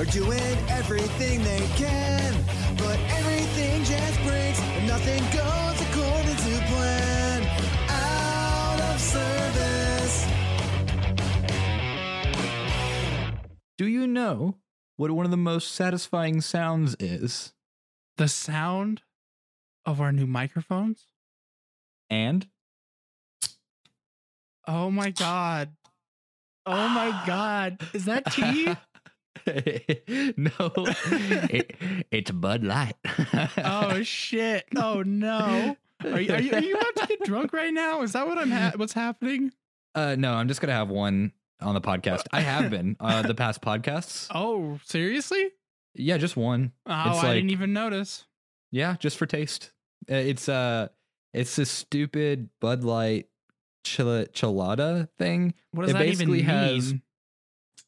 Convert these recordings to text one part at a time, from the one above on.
are doing everything they can. But everything just breaks and nothing goes according to plan. Out of service. Do you know what one of the most satisfying sounds is? The sound of our new microphones. And Oh my god. Oh my god. Is that tea? no, it, it's Bud Light. oh shit. Oh no. Are you, are you are you about to get drunk right now? Is that what I'm ha- what's happening? Uh, no, I'm just gonna have one on the podcast. I have been uh, the past podcasts. Oh, seriously? Yeah, just one. Oh, I like- didn't even notice. Yeah, just for taste. Uh, It's uh, it's this stupid Bud Light chila chilada thing. What does It that even basically mean? has-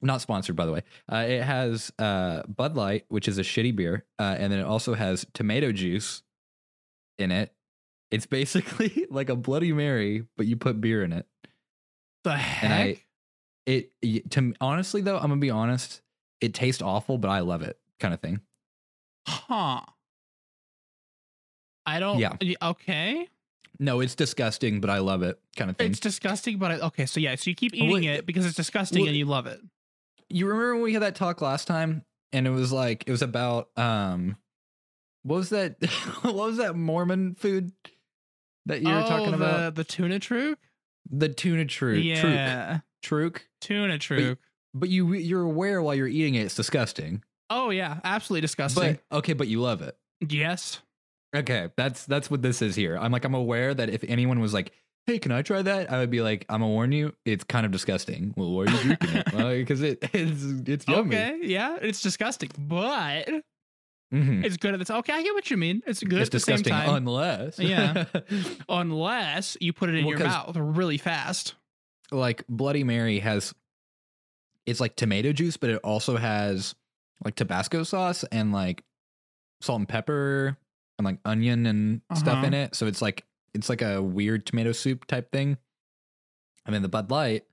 Not sponsored, by the way. Uh, it has uh Bud Light, which is a shitty beer, uh, and then it also has tomato juice in it. It's basically like a Bloody Mary, but you put beer in it. the heck? And I, it to honestly though, I'm gonna be honest. It tastes awful, but I love it, kind of thing. huh. I don't Yeah. Okay. No, it's disgusting, but I love it, kind of thing. It's disgusting, but I, okay. So yeah, so you keep eating Well, it because it's disgusting well, and you love it. You remember when we had that talk last time? And it was like it was about um what was that what was that mormon food that you were oh, talking the, about? the tuna truk. the tuna truk yeah, truk tuna truk. but you you're aware while you're eating it it's disgusting. Oh yeah, absolutely disgusting. but okay but you love it. Yes. okay. That's that's what this is here. I'm like i'm aware that if anyone was like hey can i try that i would be like i'm gonna warn you it's kind of disgusting well why are you drinking it well, because it, it's it's yummy Okay. Yeah, it's disgusting, but Mhm. it's good at the time. Okay, I get what you mean. It's good it's at the same disgusting time, unless Yeah. unless you put it in Well, your mouth really fast. like Bloody Mary has it's like tomato juice, but it also has like Tabasco sauce and like salt and pepper and like onion and stuff Uh-huh. in it. So it's like it's like a weird tomato soup type thing. And then the Bud Light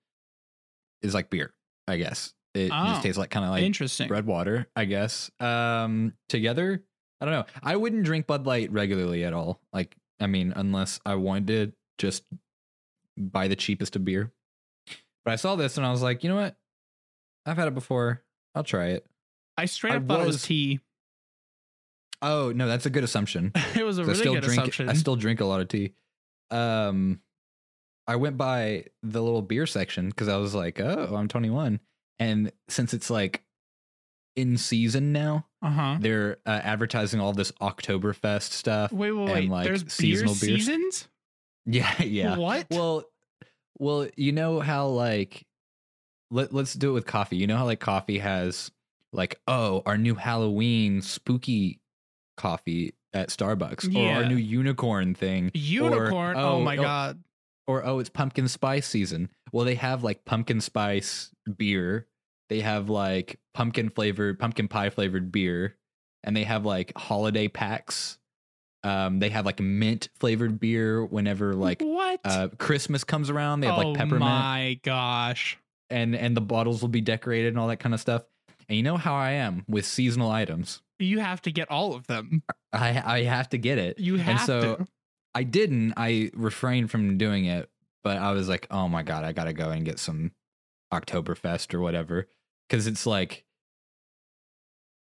is like beer, I guess. It Oh. just tastes like kind of like Interesting. red water, I guess. Um together, I don't know. I wouldn't drink Bud Light regularly at all. Like I mean, unless I wanted to just buy the cheapest of beer. But I saw this and I was like, you know what? I've had it before. I'll try it. I straight I up thought it was was- tea. Oh no, that's a good assumption. it was a I really still good drink. assumption. I still drink a lot of tea. Um, I went by the little beer section because I was like, oh, I'm 21, and since it's like in season now, uh huh. they're uh, advertising all this Oktoberfest stuff. Wait, wait, and, wait. like, There's beer seasonal beers. seasons. Yeah, yeah. What? Well, well, you know how like let let's do it with coffee. You know how like coffee has like oh our new Halloween spooky coffee at Starbucks or Yeah. our new unicorn thing. Unicorn. Or, oh, my oh, god. Or oh it's pumpkin spice season. Well, they have like pumpkin spice beer. They have like pumpkin flavored pumpkin pie flavored beer, and they have like holiday packs. Um, they have like mint flavored beer whenever like what? uh Christmas comes around. They have oh like peppermint my gosh. and and the bottles will be decorated and all that kind of stuff. And you know how I am with seasonal items. You have to get all of them. I I have to get it. You have and so to. I didn't. I refrained from doing it, but I was like, oh my god, I gotta go and get some Oktoberfest or whatever because it's like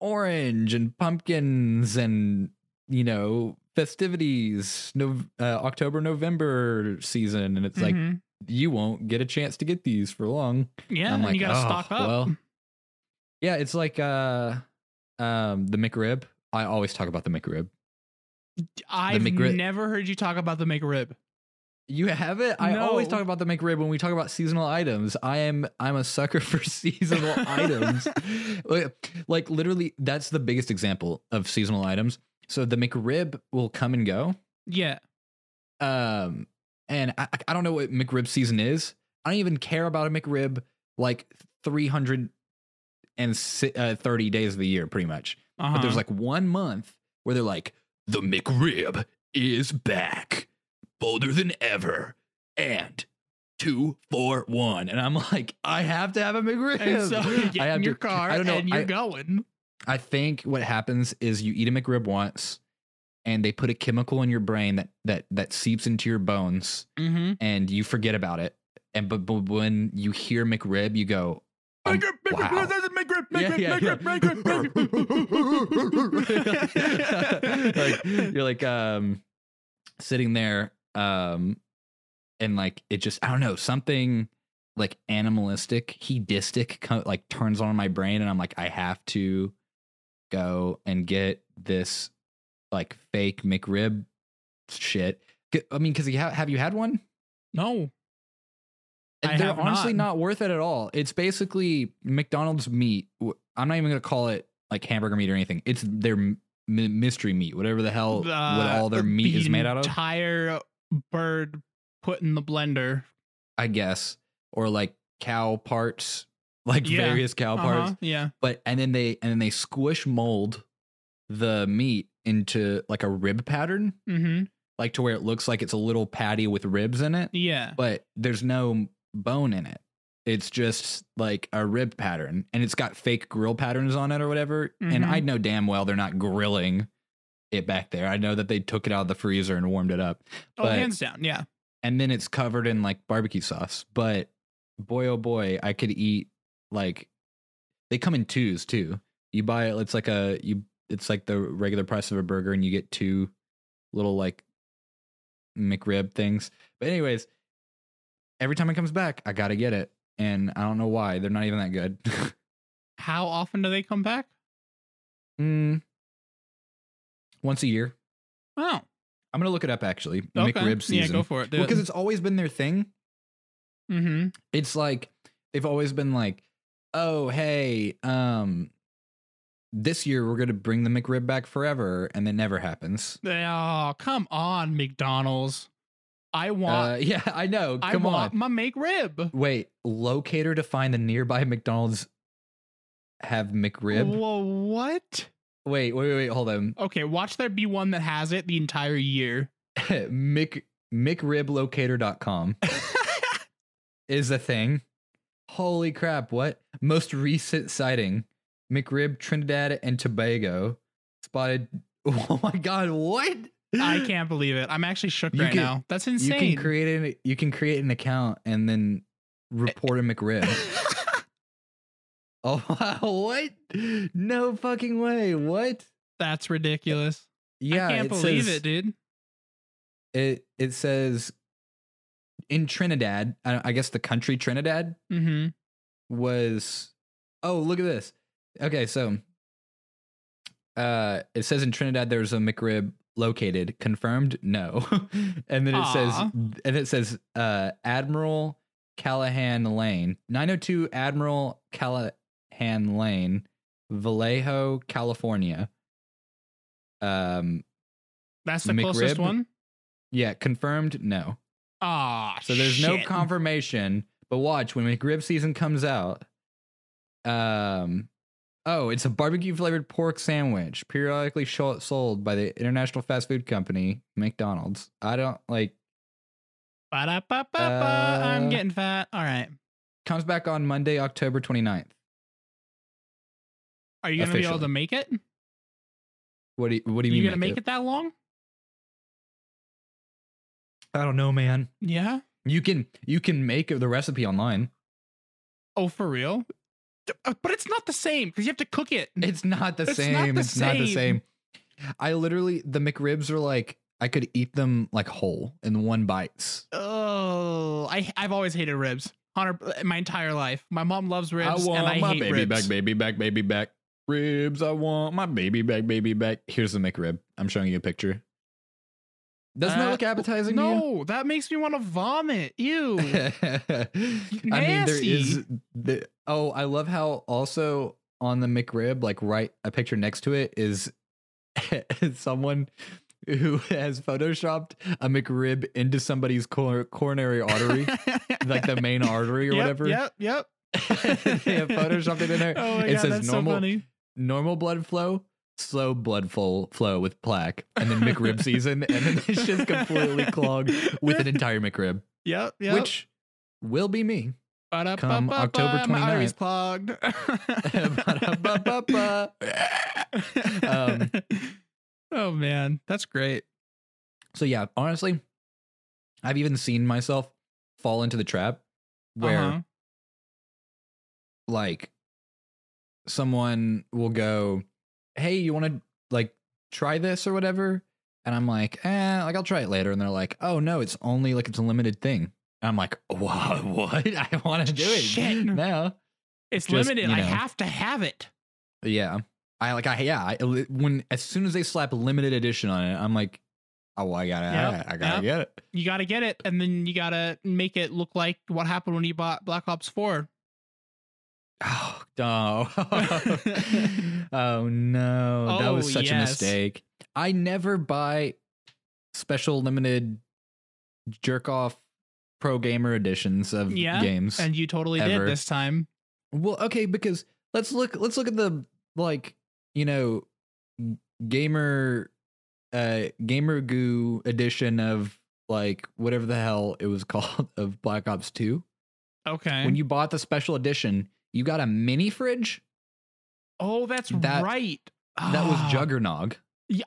orange and pumpkins and you know festivities, no uh, October November season, and it's like Mhm. you won't get a chance to get these for long. yeah, I'm and you gotta "Oh, stock up. well." Yeah, it's like uh um the McRib. I always talk about the McRib. I've McRib- never heard you talk about the McRib. You have it? I always talk about the McRib when we talk about seasonal items. I am I'm a sucker for seasonal items. Like- literally that's the biggest example of seasonal items. So the McRib will come and go. Yeah. Um and I I don't know what McRib season is. I don't even care about a McRib like 330 days of the year pretty much. Uh-huh. But there's like one month where they're like, the McRib is back, bolder than ever, and two for one, and I'm like, I have to have a McRib. And so you get I have in your to- car I don't know. and you're I- going. I think what happens is you eat a McRib once, and they put a chemical in your brain that that that seeps into your bones, Mm-hmm. and you forget about it. And but, but when you hear McRib, you go, um, wow. Yeah, yeah, yeah. like you're like um sitting there um and like it just I don't know something like animalistic hedistic co- like turns on my brain and I'm like I have to go and get this like fake McRib shit. I mean, because you ha- have you had one? No. I They're honestly not. not. worth it at all. It's basically McDonald's meat. I'm not even gonna call it like hamburger meat or anything. It's their m- mystery meat, whatever the hell what all their meat is made out of. Entire bird put in the blender. I guess, or like cow parts, like Yeah. various cow Uh-huh, parts. Yeah. But and then they and then they squish mold the meat into like a rib pattern, Mm-hmm. like to where it looks like it's a little patty with ribs in it, Yeah. but there's no bone in it. It's just like a rib pattern, and it's got fake grill patterns on it or whatever. And Mhm. I know damn well they're not grilling it back there. I know that they took it out of the freezer and warmed it up. Oh, but- hands down. Yeah. and then it's covered in like barbecue sauce. But boy, oh boy, I could eat like they come in twos too. You buy it, it's like a you, it's like the regular price of a burger, and you get two little like McRib things. But anyways, every time it comes back, I gotta get it, and I don't know why they're not even that good. How often do they come back? mm, once a year, Oh. I'm gonna look it up actually. Okay. McRib season. Yeah, go for it. Well, because it's always been their thing. mm-hmm. it's like they've always been like, oh hey, um, this year we're gonna bring the McRib back forever, and that never happens. Oh, come on, McDonald's. I want Uh, yeah, I know. I Come want on. my McRib. Wait, locator to find the nearby McDonald's have McRib. Whoa, what? Wait, wait, wait, wait, hold on. Okay, watch there be one that has it the entire year. Mc McRiblocator.com is a thing. Holy crap! What most recent sighting? McRib Trinidad and Tobago spotted. Oh my god! What? I can't believe it. I'm actually shook You right can- now. That's insane. You can create an you can create an account and then report a McRib. oh wow! What? No fucking way! What? That's ridiculous. Yeah, I can't it believe says, it, dude. It it says in Trinidad. I, I guess the country Trinidad Mm-hmm. was. Oh, look at this. Okay, so uh, it says in Trinidad there's a McRib located. Confirmed? No. and then it says, and it says uh, Admiral Callahan Lane, 902 Admiral Callahan Lane, Vallejo, California. Um, That's the closest one. yeah, confirmed? No. Ah, So there's no confirmation. But watch when McRib season comes out. Um, oh, it's a barbecue flavored pork sandwich, periodically sold by the international fast food company McDonald's. I don't like. Ba-da-ba-ba-ba. Uh, I'm getting fat. All right. Comes back on Monday, October 29th. Are you gonna be able to make it? What do you, what do you, you mean? gonna make it? that long? I don't know, man. Yeah. You can you can make the recipe online. Oh, for real? Uh, But it's not the same because you have to cook it. It's not the It's not same. the it's not the same. same. I literally the McRibs are like I could eat them like whole in one bites. Oh, I I've always hated ribs. Hundred my entire life. My mom loves ribs, I want and I my hate baby ribs. back, baby back, baby back. Ribs. I want my baby back, baby back. Here's the McRib. I'm showing you a picture. Doesn't that Uh, look appetizing? No, that makes me want to vomit. Ew. I mean, there is. The, oh, I love how also on the McRib, like right, a picture next to it is someone who has photoshopped a McRib into somebody's cor- coronary artery, like the main artery or yep, whatever. Yep, yep. they have photoshopped it in there. Oh my it god, says that's normal, so funny. normal blood flow, slow blood flow, flow with plaque, and then McRib season, and then it's just completely clogged with an entire McRib. Yep, yep. Which will be me. Ba-da-ba-ba-ba, Come October My arteries 29th. clogged. Um, oh man, that's great. So yeah, honestly, I've even seen myself fall into the trap where Uh-huh. like someone will go, "Hey, you want to like try this or whatever?" And I'm like, "Eh, like I'll try it later." And they're like, "Oh no, it's only like it's a limited thing." And I'm like, "What? What? I want to do it Shit. now." it's just, limited. you I have to have it. Yeah, I like I yeah. I, when as soon as they slap limited edition on it, I'm like, "Oh, well, I gotta, Yep, I, I gotta yep. get it." You got to get it, and then you got to make it look like what happened when you bought Black Ops Four. Oh no! oh no! that was Oh, such a mistake. I never buy special limited jerk off pro gamer editions of Yeah, games. And you totally Ever. did this time. well, okay, because let's look. Let's look at the like you know gamer uh gamer goo edition of like whatever the hell it was called of Black Ops Two. Okay. When you bought the special edition, you got a mini fridge. oh, that's That- right. That was Ah, Juggernog.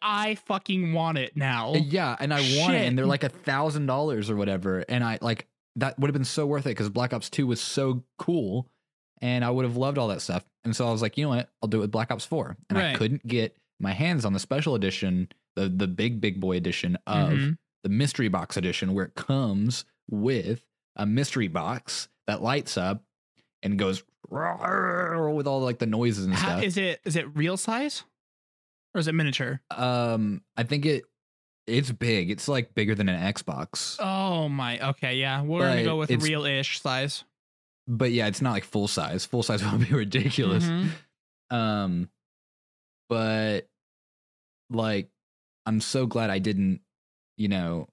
I fucking want it now. Uh, Yeah, and I want it, and they're like a thousand dollars or whatever. And I like that would have been so worth it because Black Ops Two was so cool, and I would have loved all that stuff. And so I was like, you know what, I'll do it with Black Ops Four. And I couldn't get my hands on the special edition, the the big big boy edition of Mhm. the mystery box edition, where it comes with a mystery box that lights up and goes with all like the noises and How- stuff. is it is it real size or is it miniature? um, I think it it's big. It's like bigger than an Xbox. Oh my. Okay, yeah, we're gonna But go with it's- real-ish size. but yeah, it's not like full size. Full size would be ridiculous. Mhm. Um, but like, I'm so glad I didn't, you know,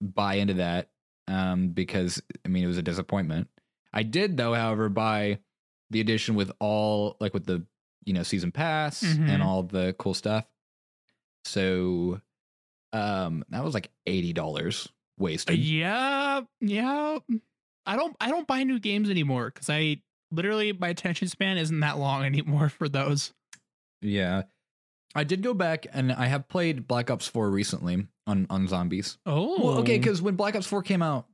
buy into that. Um, because I mean, it was a disappointment. I did though, however, buy the edition with all like with the you know season pass Mhm. and all the cool stuff. So, um, that was like eighty dollars wasted. Yeah, yeah. I don't I don't buy new games anymore because I literally my attention span isn't that long anymore for those. Yeah. I did go back and I have played Black Ops 4 recently on on zombies. Oh, Well, okay, cuz when Black Ops 4 came out,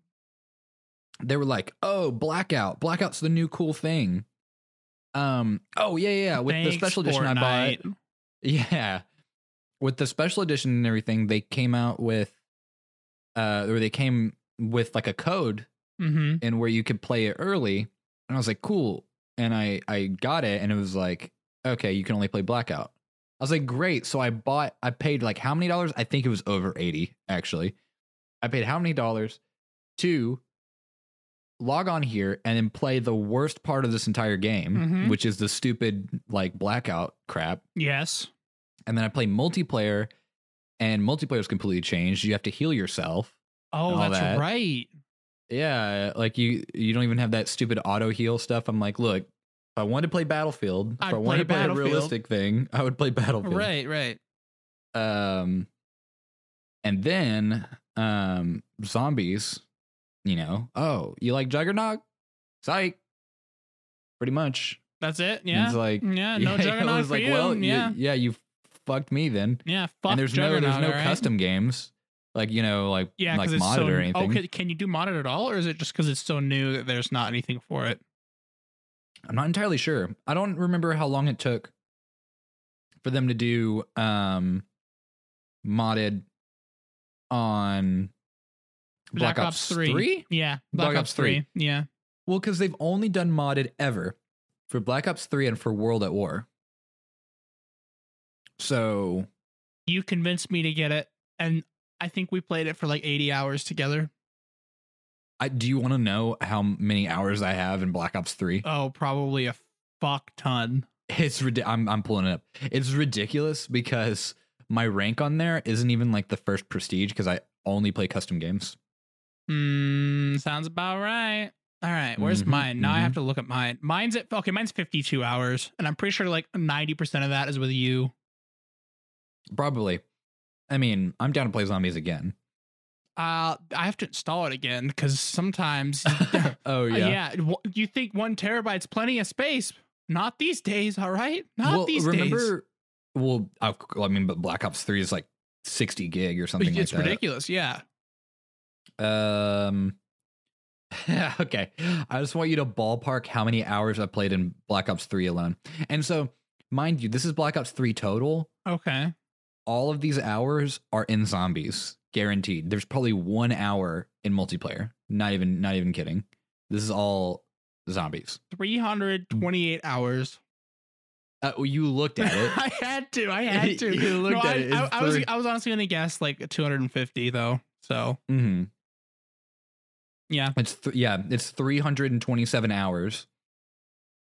they were like, "Oh, Blackout. Blackout's the new cool thing." Um, oh yeah, yeah, yeah. with the special edition I bought. Yeah. With the special edition and everything, they came out with uh or they came with like a code Mm-hmm. and where you could play it early. And I was like, cool. And I I got it and it was like, okay, you can only play blackout. I was like, great. So I bought I paid like how many dollars? I think it was over 80 actually. I paid how many dollars to log on here and then play the worst part of this entire game, Mhm. which is the stupid like blackout crap. Yes. And then I play multiplayer and multiplayer's completely changed. You have to heal yourself. Oh, that's that. right. Yeah, like you you don't even have that stupid auto heal stuff. I'm like, look, if I wanted to play Battlefield, if I'd I wanted to play a realistic thing, I would play Battlefield. Right, right. Um and then um zombies, you know, oh, you like Juggernog? Psych. Pretty much. That's it. And Yeah. It's like yeah. No I juggernaut was for like, you. well, you- yeah. yeah, you fucked me then. yeah. Fuck and there's no there's no all right? custom games. Like, you know, like Yeah, like it's modded so. or Oh, anything. can, can you do modded at all, or is it just because it's so new that there's not anything for it? I'm not entirely sure. I don't remember how long it took for them to do um modded on Black, Ops, 3? Yeah. Black, Ops 3. Yeah. Well, because they've only done modded ever for Black Ops 3 and for World at War. So You convinced me to get it, and I think we played it for like 80 hours together. I do you want to know how many hours I have in Black Ops 3? Oh, probably a fuck ton. It's I'm I'm pulling it up. It's ridiculous because my rank on there isn't even like the first prestige because I only play custom games. Hmm, sounds about right. All right, where's Mhm, mine? Now I mhm. have to look at mine. Mine's at okay, mine's 52 hours, and I'm pretty sure like 90% of that is with you. Probably. I mean, I'm down to play zombies again. Uh, I have to install it again because sometimes, oh Uh, yeah. yeah, w- you think one terabyte's plenty of space? Not these days, all right. Not well, these days. remember, well, I, I mean, but Black Ops Three is like sixty gig or something It's like that. It's ridiculous. Yeah. Um. okay, I just want you to ballpark how many hours I played in Black Ops Three alone, and so mind you, this is Black Ops Three total. Okay. All of these hours are in zombies, guaranteed. There's probably one hour in multiplayer. Not even, not even kidding. This is all zombies. 328 hours. Uh, well, you looked at it. I had to. I had to. You looked No, at I, it. I, I was I was honestly gonna guess like 250 though. So hmm yeah, It's th- yeah, it's 327 hours.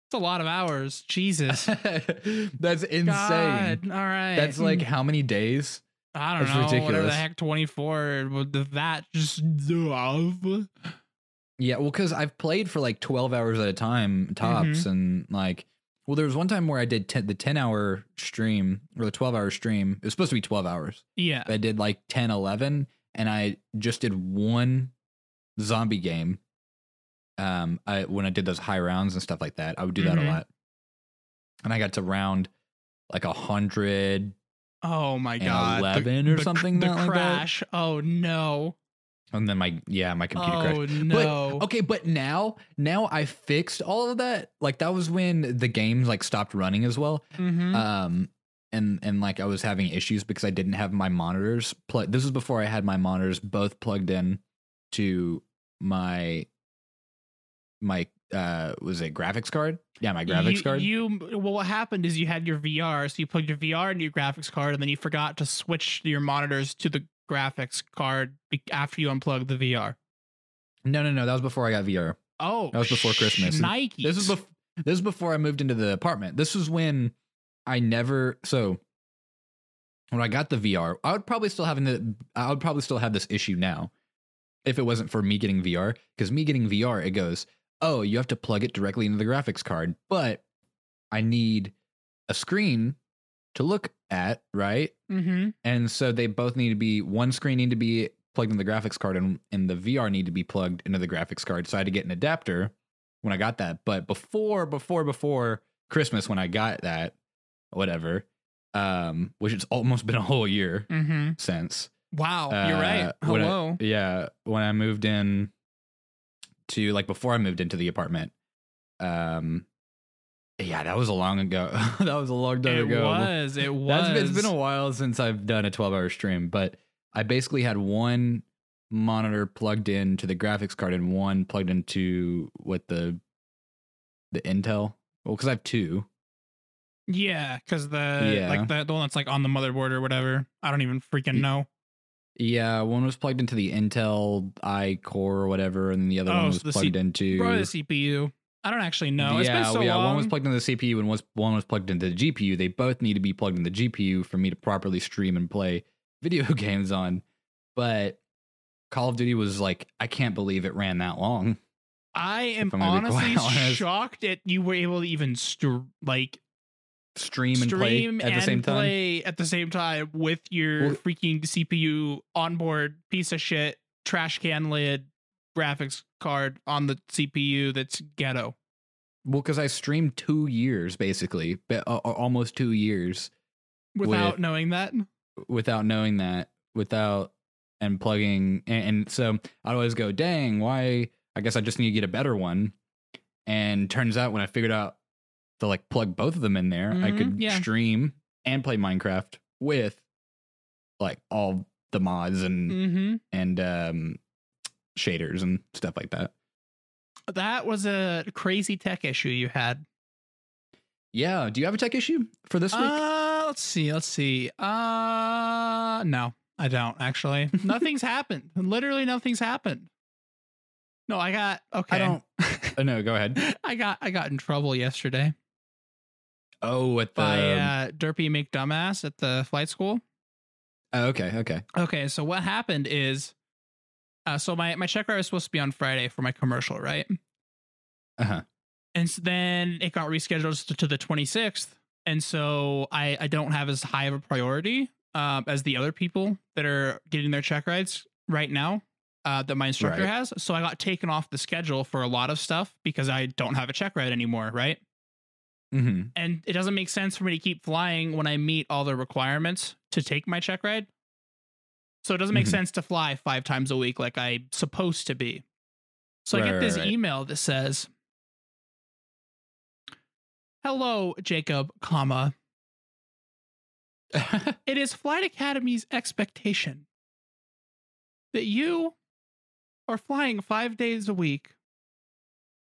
it's a lot of hours. Jesus. That's insane. God. All right. That's like how many days? I don't that's know. Whatever the ridiculous. heck 24 with that just. Yeah, well, because I've played for like 12 hours at a time tops, and like, well, there was one time where I did 10, the 10 hour stream or the 12 hour stream. It was supposed to be 12 hours. Yeah. I did like 10, 11, and I just did one zombie game. Um, I when I did those high rounds and stuff like that, I would do that Mhm. a lot, and I got to round like a hundred Oh my god. The- 11 or the something The that- like that. crash. Oh no. and then my yeah my computer crashed. Oh no. Okay, but now now I fixed all of that. Like that was when the game like stopped running as well. Mhm. Um and and like I was having issues because I didn't have my monitors pl- this was before I had my monitors both plugged in to my my uh was it graphics card? Yeah, my graphics you, card. You well, what happened is you had your VR, so you plugged your VR into your graphics card, and then you forgot to switch your monitors to the graphics card after you unplugged the VR. no, no, no, that was before I got VR. Oh, That was before Christmas. Nike. This bef- this was before I moved into the apartment. This was when I never so when I got the VR, I would probably still having the I would probably still have this issue now if it wasn't for me getting VR because me getting VR it goes, "Oh, you have to plug it directly into the graphics card, but I need a screen to look at, right? Mm-hmm. And so they both need to be one screen need to be plugged in the graphics card and, and the VR need to be plugged into the graphics card. So I had to get an adapter when I got that. But before, before, before Christmas, when I got that, whatever, um, which it's almost been a whole year Mm-hmm. since. Wow, you're right. Uh, when I- Hello. yeah, when I moved in to like before I moved into the apartment, um, yeah, that was a long ago. that was a long time it ago. It was. It was. Been, it's been a while since I've done a 12 hour stream, but I basically had one monitor plugged into the graphics card and one plugged into what the the Intel. Well, because I have two. Yeah, because the Yeah. like the, the one that's like on the motherboard or whatever. I don't even freaking know. Yeah, one was plugged into the Intel i Core or whatever, and the other Oh, one so was the plugged C- into. Probably the CPU. I don't actually know. It's yeah, been so yeah. long. One was plugged into the CPU and was one was plugged into the GPU. They both need to be plugged in the GPU for me to properly stream and play video games on. But Call of Duty was like, I can't believe it ran that long. I am I'm gonna be quite honestly honest. shocked that you were able to even str- like Stream and stream play at the same time. play at the same time with your Well- freaking CPU onboard piece of shit trash can lid graphics card on the CPU that's ghetto. Well, because I streamed two years basically, but uh, almost two years Without With- knowing that, without knowing that, without and plugging, and, and so I'd always go, "Dang, why?" I guess I just need to get a better one. And turns out when I figured out to like plug both of them in there, I Mhm, could yeah. stream and play Minecraft with like all the mods and mm-hmm. and um shaders and stuff like that. that was a crazy tech issue you had. Yeah. Do you have a tech issue for this week? Uh, let's see. Let's see. Uh, no, I don't actually. Nothing's happened. Literally, nothing's happened. No, I got okay. I don't. Oh, no, go ahead. I got I got in trouble yesterday Oh, at the. by uh, Derpy McDumbass at the flight school. oh, okay. Okay. Okay, so what happened is, uh, so my my check ride was supposed to be on Friday for my commercial, right? Uh huh. And so then it got rescheduled to, to the 26th, and so I I don't have as high of a priority um, as the other people that are getting their check rides right now uh, that my instructor Right. has. So I got taken off the schedule for a lot of stuff because I don't have a check ride anymore, right? Mm-hmm. And it doesn't make sense for me to keep flying when I meet all the requirements to take my check ride. So it doesn't make Mhm. sense to fly five times a week like I'm supposed to be. So I Right, get right, this right. email that says, "Hello, Jacob, comma. It is Flight Academy's expectation that you are flying five days a week.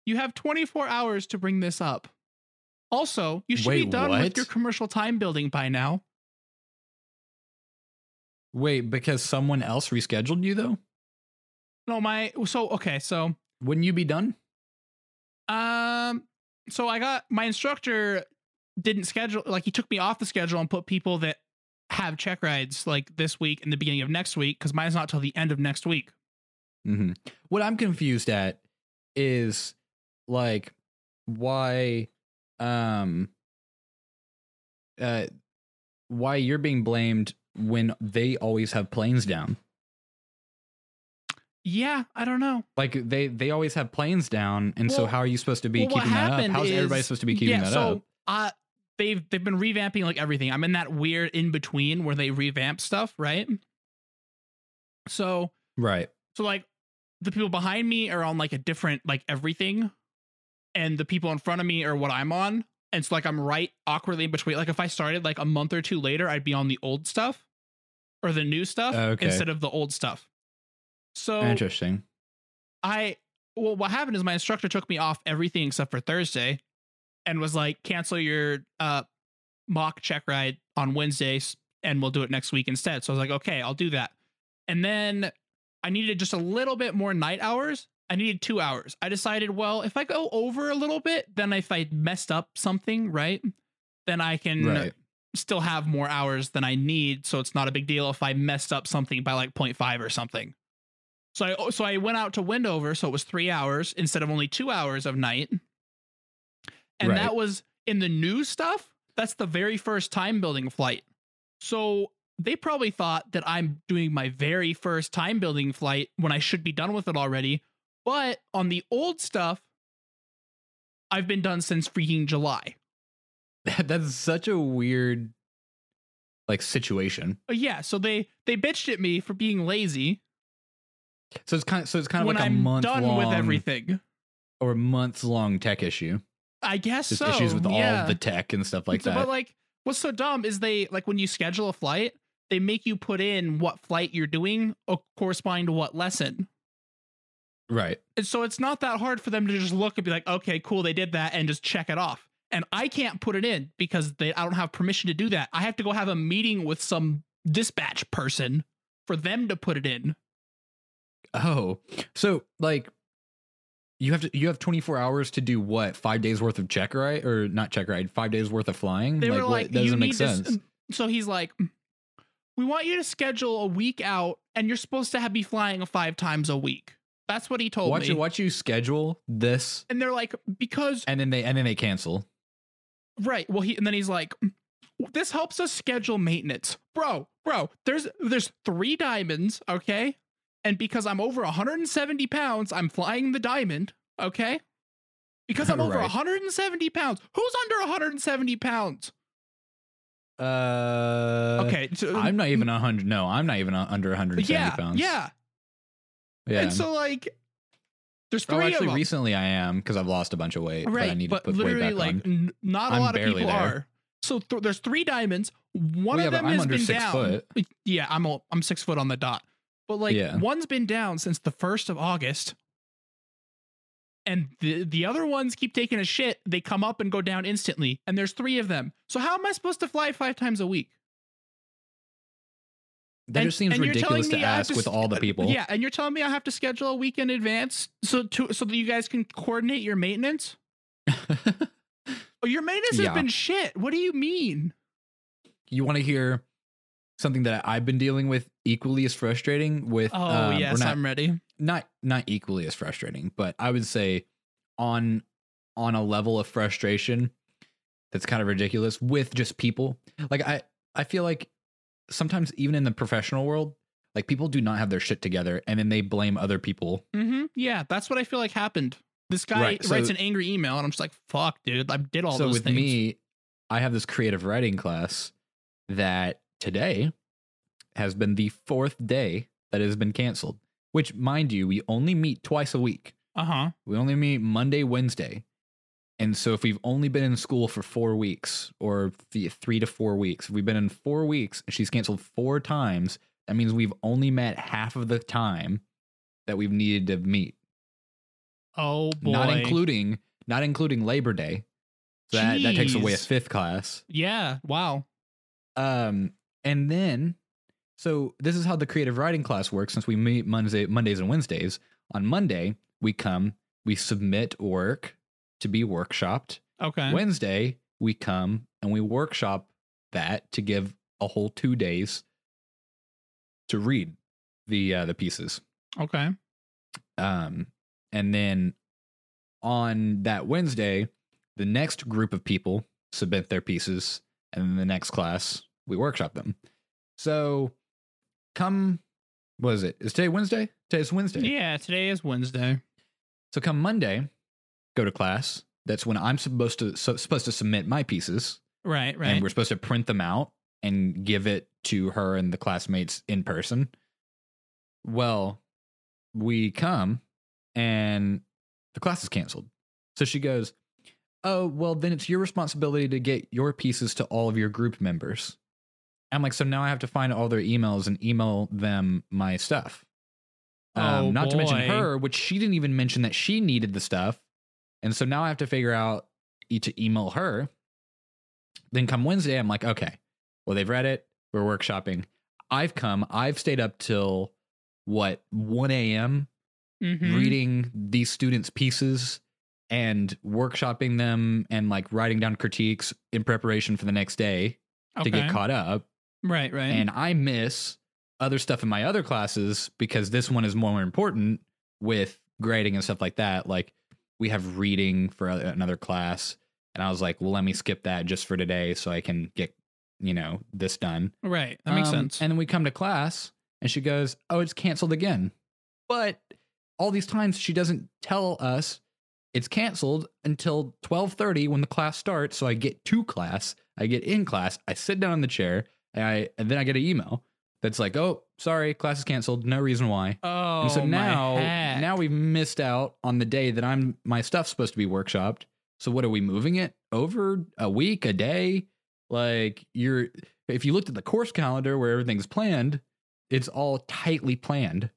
You have 24 hours to bring this up. Also, you should be Wait, done with your commercial time building by now. Wait, because someone else rescheduled you though? No, my so okay, so Wouldn't you be done? um so I got my instructor didn't schedule like he took me off the schedule and put people that have check rides like this week and the beginning of next week because mine's not till the end of next week. Mm-hmm. What I'm confused at is like why um uh why you're being blamed when they always have planes down. Yeah, I don't know. Like they they always have planes down, and so how are you supposed to be well, keeping that up? How's everybody supposed to be keeping yeah, that so, up? Uh, they've they've been revamping like everything. I'm in that weird in between where they revamp stuff, right? So Right. so like the people behind me are on like a different like everything, and the people in front of me are what I'm on. And so like I'm right awkwardly in between. Like if I started like a month or two later, I'd be on the old stuff or the new stuff Okay. instead of the old stuff. So Interesting. I well, what happened is my instructor took me off everything except for Thursday, and was like, cancel your uh mock check ride on Wednesdays, and we'll do it next week instead. So I was like, okay, I'll do that. And then I needed just a little bit more night hours. I needed two hours. I decided, well, if I go over a little bit, then if I messed up something, right, then I can Right. still have more hours than I need. So it's not a big deal if I messed up something by like 0.5 or something. So I oh, so I went out to Wendover, so it was three hours instead of only two hours of night. And Right. that was in the new stuff. That's the very first time building flight. So they probably thought that I'm doing my very first time building flight when I should be done with it already. But on the old stuff, I've been done since freaking July. That's such a weird like situation. But yeah, so they they bitched at me for being lazy So it's kind of so it's kind of like a I'm month done long with everything. or months long tech issue. I guess Just so. issues with all yeah. of the tech and stuff like So- that. But like, what's so dumb is they like when you schedule a flight, they make you put in what flight you're doing uh, corresponding to what lesson. Right. And so it's not that hard for them to just look and be like, okay, cool, they did that, and just check it off. And I can't put it in because they I don't have permission to do that. I have to go have a meeting with some dispatch person for them to put it in. Oh, so like you have to you have 24 hours to do what? Five days worth of check ride or not check ride? Five days worth of flying? They like, were what- like, doesn't make sense. to. So he's like, we want you to schedule a week out, and you're supposed to have be flying five times a week. That's what he told watch me. you watch you schedule this and they're like, because and then they and then they cancel. right. Well, he and then he's like, this helps us schedule maintenance, bro. Bro, there's there's three diamonds, okay, and because I'm over 170 pounds, I'm flying the diamond, okay. Because I'm over Right. 170 pounds. Who's under 170 pounds? Uh Okay, so, I'm not even 100 no, I'm not even under 170 yeah, pounds. yeah. Yeah. And so like, there's oh, three actually of them. recently I am cuz I've lost a bunch of weight, but I need but to put weight literally back like on. n- not a I'm lot of people there. are. So th- there's three diamonds. One Well, of yeah, them has been six down. foot. Yeah, I'm a, I'm six foot on the dot. But like Yeah. one's been down since the first of August, and the the other ones keep taking a shit. They come up and go down instantly, and there's three of them. So how am I supposed to fly five times a week? That And- just seems ridiculous to me I have ask to with all the people. Yeah, and you're telling me I have to schedule a week in advance so to so that you guys can coordinate your maintenance. Oh, your maintenance Yeah. has been shit. What do you mean? you want to hear something that I've been dealing with equally as frustrating with Oh um, yes, not, I'm ready. not not equally as frustrating, but I would say on on a level of frustration that's kind of ridiculous with just people. Like I I feel like sometimes even in the professional world, Like people do not have their shit together and then they blame other people. Mm-hmm. Yeah, that's what I feel like happened. This guy Right, so- writes an angry email, and I'm just like, "Fuck, dude! I did all so those with things." me, I have this creative writing class that today has been the fourth day that has been canceled. Which, mind you, we only meet twice a week. uh huh. We only meet Monday, Wednesday. And so if we've only been in school for four weeks or th- three to four weeks, if we've been in four weeks and she's canceled four times, that means we've only met half of the time that we've needed to meet. Oh boy. Not including not including Labor Day. So that, that takes away a fifth class. Yeah. Wow. Um, and then, so this is how the creative writing class works. Since we meet Monday, Mondays and Wednesdays, on Monday we come, we submit work to be workshopped. Okay. Wednesday we come and we workshop that to give a whole two days to read the uh, the pieces. okay. Um, and then on that Wednesday, the next group of people submit their pieces, and then the next class we workshop them. So, come, what is it? Is today Wednesday? Today's Wednesday. Yeah. Today is Wednesday. So come Monday, go to class. That's when I'm supposed to so, supposed to submit my pieces, Right. Right. and we're supposed to print them out and give it to her and the classmates in person. Well, we come and the class is canceled. So she goes, Oh, well, then it's your responsibility to get your pieces to all of your group members. I'm like, So now I have to find all their emails and email them my stuff. Um, Oh, not to mention her, which she didn't even mention that she needed the stuff. And so now I have to figure out to email her. Then come Wednesday, I'm like, okay, well, they've read it. We're workshopping. I've come, I've stayed up till what, 1 a.m. Mhm. reading these students' pieces and workshopping them and like writing down critiques in preparation for the next day to get caught up. Right. Right. And I miss other stuff in my other classes because this one is more important with grading and stuff like that. Like we have reading for another class. And I was like, well, let me skip that just for today so I can get, you know, this done. right. That makes Um, sense. And then we come to class and she goes, Oh, it's canceled again. But all these times she doesn't tell us it's canceled until 12:30 when the class starts. So I get to class, I get in class, I sit down in the chair, and I and then I get an email that's like, Oh, sorry, class is canceled, no reason why. oh. and so now now we've missed out on the day that I'm my stuff's supposed to be workshopped. So what are we moving it over a week, a day? Like you're if you looked at the course calendar where everything's planned, it's all tightly planned.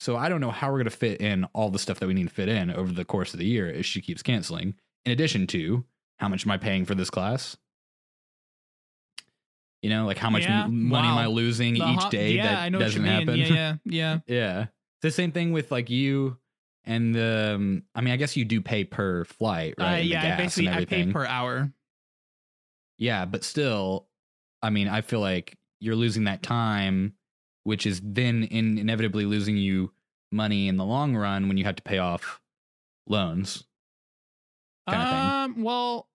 So I don't know how we're going to fit in all the stuff that we need to fit in over the course of the year if she keeps canceling. In addition to how much am I paying for this class? You know, like how much Yeah, m- money am. I losing The each ho- day yeah, that I know doesn't happen? Yeah. Yeah. Yeah. Yeah. It's the same thing with like you and the um, I mean, I guess you do pay per flight, right? Uh, yeah. I basically, I pay per hour. Yeah, but still, I mean, I feel like you're losing that time, which is then in inevitably losing you money in the long run when you have to pay off loans. Um. Well,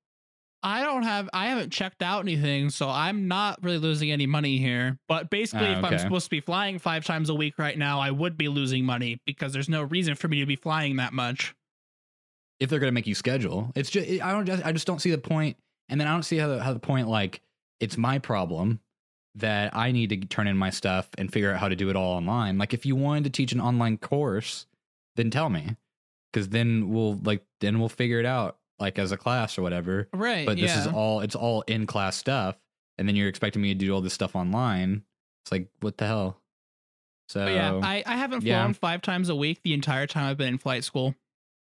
I don't have. I haven't checked out anything, so I'm not really losing any money here. But basically, Ah, if I'm supposed to be flying five times a week right now, I would be losing money because there's no reason for me to be flying that much. If they're gonna make you schedule, it's just I don't just I just don't see the point. And then I don't see how the, how the point like it's my problem that I need to turn in my stuff and figure out how to do it all online. Like if you wanted to teach an online course, then tell me, because then we'll like then we'll figure it out like as a class or whatever. Right. But this is all it's all in class stuff, and then you're expecting me to do all this stuff online. It's like what the hell? So But yeah, I, I haven't yeah. flown five times a week the entire time I've been in flight school.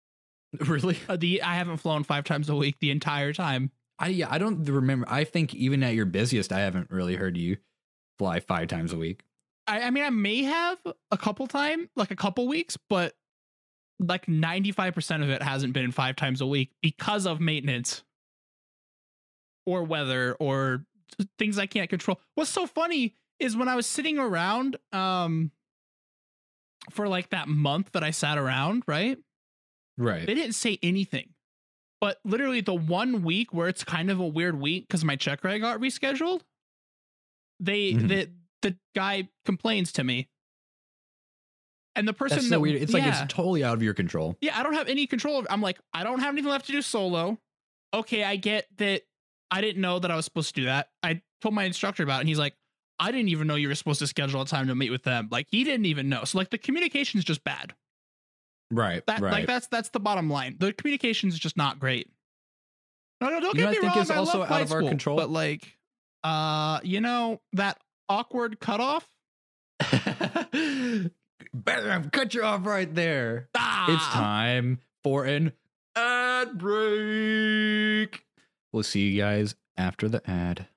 really, Uh, the I haven't flown five times a week the entire time. I yeah, I don't remember. I think even at your busiest, I haven't really heard you fly five times a week. I, I mean, I may have a couple time, like a couple weeks, but like 95% of it hasn't been five times a week because of maintenance or weather or things I can't control. What's so funny is when I was sitting around um for like that month that I sat around, right? Right. They didn't say anything. But literally the one week where it's kind of a weird week because my check ride got rescheduled, they Mhm. the the guy complains to me and the person That's that so weird. It's like it's totally out of your control. yeah, I don't have any control. Of, I'm like, I don't have anything left to do solo. Okay, I get that. I didn't know that I was supposed to do that. I told my instructor about it, and he's like, I didn't even know you were supposed to schedule a time to meet with them. Like he didn't even know. So like the communication's just bad. Right. That right. like that's that's the bottom line. The communication's just not great. No, no, don't You get what me I think wrong. is I also love out of our school, control? but like, uh, you know that awkward cutoff. Bam! Cut you off right there. Ah! It's time for an ad break. We'll see you guys after the ad.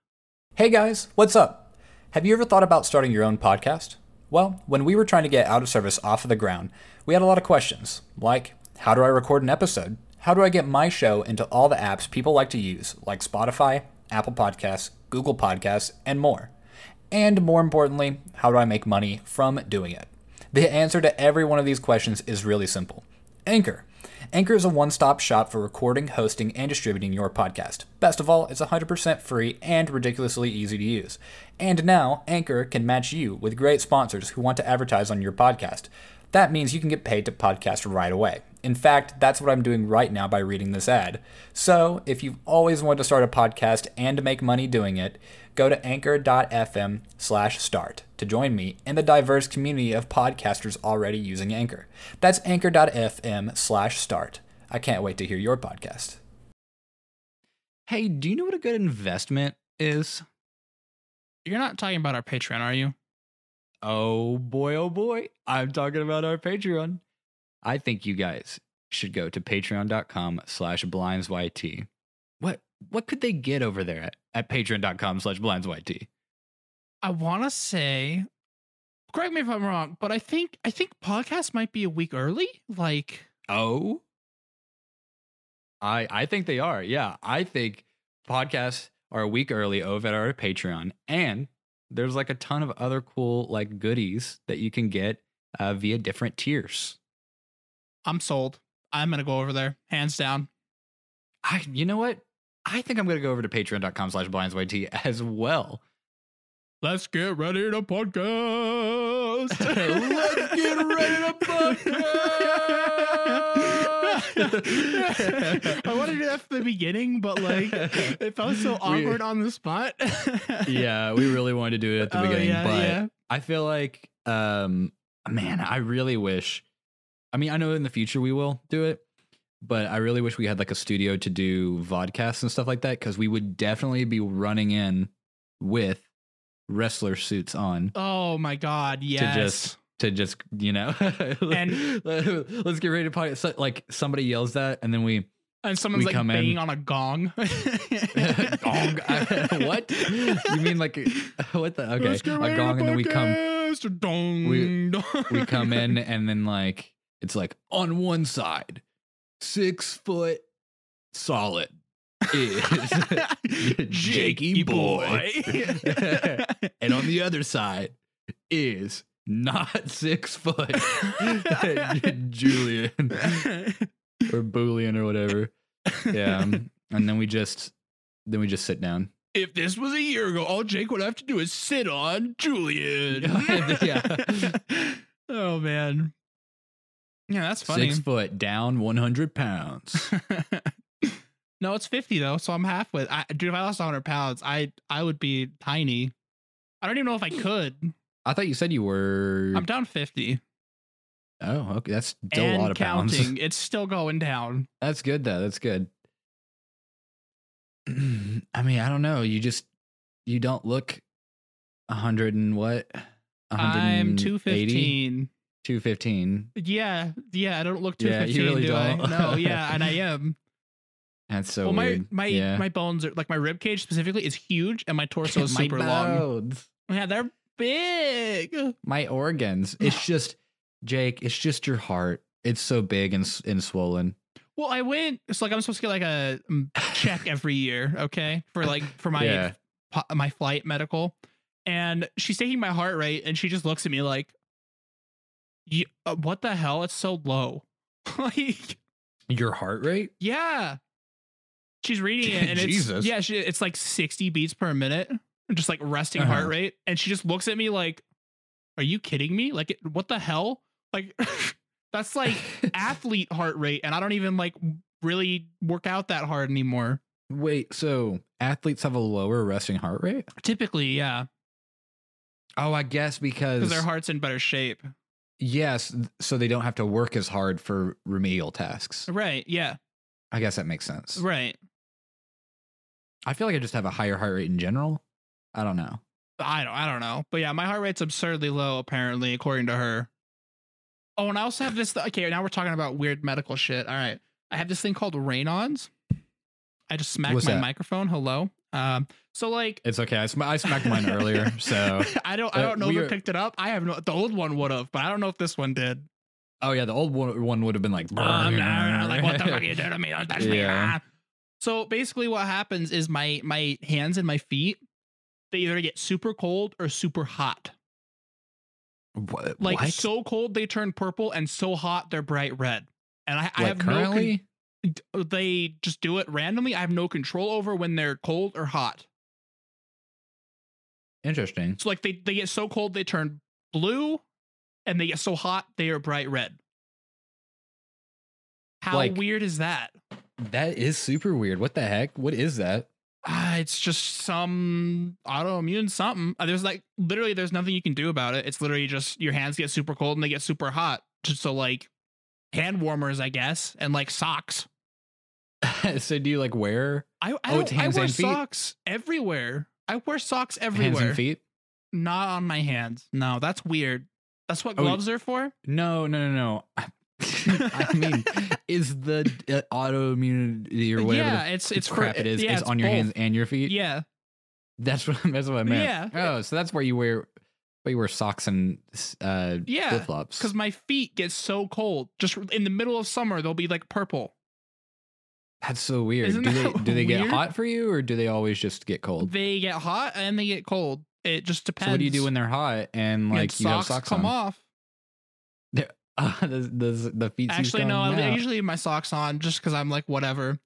Hey guys, what's up? Have you ever thought about starting your own podcast? Well, when we were trying to get out of service off of the ground, we had a lot of questions, like how do I record an episode? How do I get my show into all the apps people like to use, like Spotify, Apple Podcasts, Google Podcasts, and more? And more importantly, how do I make money from doing it? The answer to every one of these questions is really simple Anchor. Anchor is a one stop shop for recording, hosting, and distributing your podcast. Best of all, it's 100% free and ridiculously easy to use. And now, Anchor can match you with great sponsors who want to advertise on your podcast. That means you can get paid to podcast right away. In fact, that's what I'm doing right now by reading this ad. So, if you've always wanted to start a podcast and make money doing it, go to anchor.fm slash start to join me in the diverse community of podcasters already using Anchor. That's anchor.fm slash start. I can't wait to hear your podcast. Hey, do you know what a good investment is? You're not talking about our Patreon, are you? Oh boy, oh boy. I'm talking about our Patreon. I think you guys should go to patreon.com slash blindsyt. What what could they get over there at, at patreon.com slash blindsyt? I want to say, correct me if I'm wrong, but I think I think podcast might be a week early. Like, Oh. I I think they are. Yeah. I think podcasts are a week early over at our Patreon. And there's like a ton of other cool like goodies that you can get uh, via different tiers. I'm sold. I'm gonna go over there, hands down. I you know what? I think I'm gonna go over to patreon.com slash blindsyt as well. Let's get ready to podcast. Let's get ready to podcast. I wanted to do that from the beginning, but like it felt so awkward on the spot. yeah, we really wanted to do it at the Oh, beginning, yeah, but yeah. I feel like um man, I really wish I mean, I know in the future we will do it, but I really wish we had like a studio to do vodcasts and stuff like that cuz we would definitely be running in with wrestler suits on Oh my god, yes. to just to just, you know, And- let's get ready to podcast. So, like somebody yells that and then we and someone's we like come in- banging on a gong. gong. what? You mean like what the okay? A gong and then we come. Dong, we- dong. we come in and then like it's like on one side six foot solid is Jakey boy. and on the other side is not six foot Julian or Boolean or whatever. Yeah. um, And then we just then we just sit down. if this was a year ago, all Jake would have to do is sit on Julian. Yeah. oh man. Yeah, that's funny. Six foot down, one hundred pounds. no, it's 50 though, so I'm halfway. I, dude, if I lost 100 pounds, I I would be tiny. I don't even know if I could. I thought you said you were. I'm down 50 oh, okay. That's still and a lot of counting. pounds. It's still going down. That's good though. That's good. I mean, I don't know. You just you don't look a hundred and what? I'm 180? 215. 215. Yeah, yeah, I don't look Yeah, 215, you really do I? don't. No, yeah, and I am. That's so well, my weird. my yeah. my bones are like my rib cage specifically is huge, and my torso is super long. Yeah, they're big. My organs. It's just Jake. It's just your heart. It's so big and and swollen. Well, I went. It's like I'm supposed to get like a mm, check every year, okay, for like for my Yeah. my flight medical, and she's taking my heart rate, and she just looks at me like, "You- uh, "What the hell? It's so low." like, Your heart rate? yeah, she's reading it, and it's Jesus. yeah, she, it's like 60 beats per minute, just like resting heart Uh-huh. rate, and she just looks at me like, "Are you kidding me? Like, it, what the hell? Like that's like athlete heart rate, and I don't even like really work out that hard anymore. Wait, so athletes have a lower resting heart rate? Typically, yeah, Oh, I guess because their heart's in better shape. Yes, so they don't have to work as hard for remedial tasks. Right. Yeah. I guess that makes sense. Right. I feel like I just have a higher heart rate in general. I don't know. I don't. I don't know. But yeah, my heart rate's absurdly low, apparently, according to her. Oh, and I also have this. Okay, now we're talking about weird medical shit. All right, I have this thing called Raynaud's. I just smacked What's my that? microphone. Hello. Um. So like, It's okay. I, sm- I smacked mine earlier, so I don't. I Uh, don't know we if are- it picked it up. I have no. The old one would have, but I don't know if this one did. oh yeah, the old one, one would have been like, Um, like what the fuck you did to me? Don't touch me. Yeah. ah. So basically, what happens is my my hands and my feet they either get super cold or super hot. What? Like what? so cold they turn purple, and so hot they're bright red. And I, I Like have no. Con- currently. They just do it randomly. I have no control over when they're cold or hot. Interesting. So like they they get so cold they turn blue, and they get so hot they are bright red. How Like- weird is that? That is super weird. What the heck? What is that? Ah, it's just some autoimmune something. Uh, There's like literally there's nothing you can do about it. It's literally just your hands get super cold and they get super hot. Just so like hand warmers, I guess, and like socks. so do you like wear I I, Oh, I wear socks everywhere. I wear socks everywhere. hands and feet? Not on my hands. No, that's weird. That's what Oh, gloves are for. No, no, no, no. I mean, is the uh, autoimmunity or whatever yeah, it's it's crap for, it is Yeah, is it's on your both. hands and your feet? Yeah, That's what that's what I meant. Yeah. Oh, so that's where you wear where you wear socks and uh Yeah, flip flops. because my feet get so cold. Just in the middle of summer, they'll be like purple. that's so weird. Isn't do they do they get weird? hot for you or do they always just get cold? They get hot and they get cold. It just depends. So what do you do when they're hot and And like you have socks come on? off? Uh, the, the, the feet Actually, no. I I usually leave my socks on just because I'm like whatever.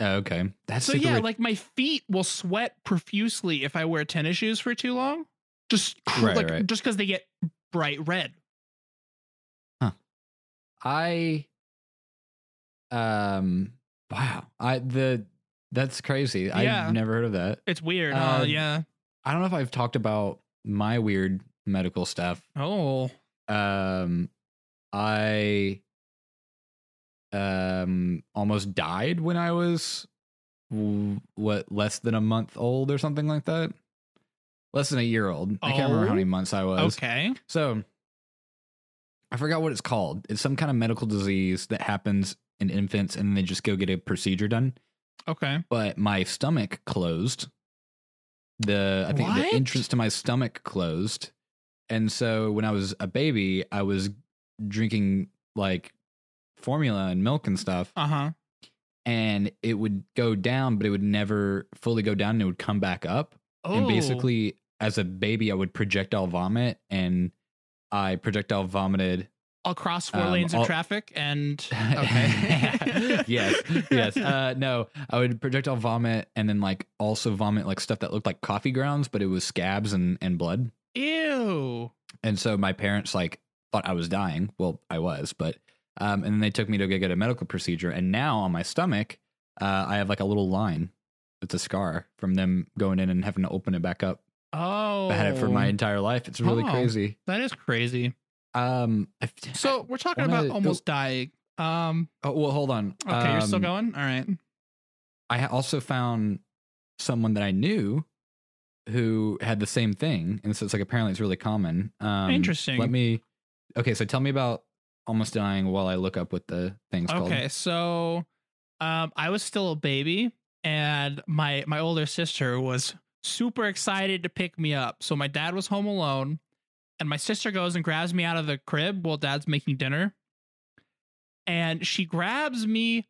Oh, okay, that's So yeah, weird. like my feet will sweat profusely if I wear tennis shoes for too long. Just Right, like right. just because they get bright red. Huh. I um wow. I the that's crazy. Yeah. I've never heard of that. It's weird. Uh, Uh, yeah. I don't know if I've talked about my weird medical stuff. Oh. Um I um almost died when I was what less than a month old or something like that. Less than a year old. I can't remember how Oh, many months I was. Okay. So I forgot what it's called. It's some kind of medical disease that happens in infants and they just go get a procedure done. Okay. But my stomach closed. The I think What? the entrance to my stomach closed. And so when I was a baby, I was drinking like formula and milk and stuff Uh huh. and it would go down but it would never fully go down and it would come back up Oh. and basically as a baby i would projectile vomit and i projectile vomited across four um, lanes of traffic and okay. yes yes. Uh no i would projectile vomit and then like also vomit like stuff that looked like coffee grounds but it was scabs and and blood. Ew. and so my parents like thought i was dying. Well i was but um and then they took me to go get a medical procedure and now on my stomach uh i have like a little line. It's a scar from them going in and having to open it back up Oh. i had it for my entire life it's really Oh. crazy That is crazy. um I- So we're talking about go- almost dying. Um. oh well hold on Okay, you're still Um, going. All right. I also found someone that I knew who had the same thing, and so it's like apparently it's really common. Um, Interesting. Let me. Okay, so tell me about almost dying while I look up what the thing's called. Okay, so um I was still a baby and my my older sister was super excited to pick me up. So my dad was home alone and my sister goes and grabs me out of the crib while dad's making dinner. And she grabs me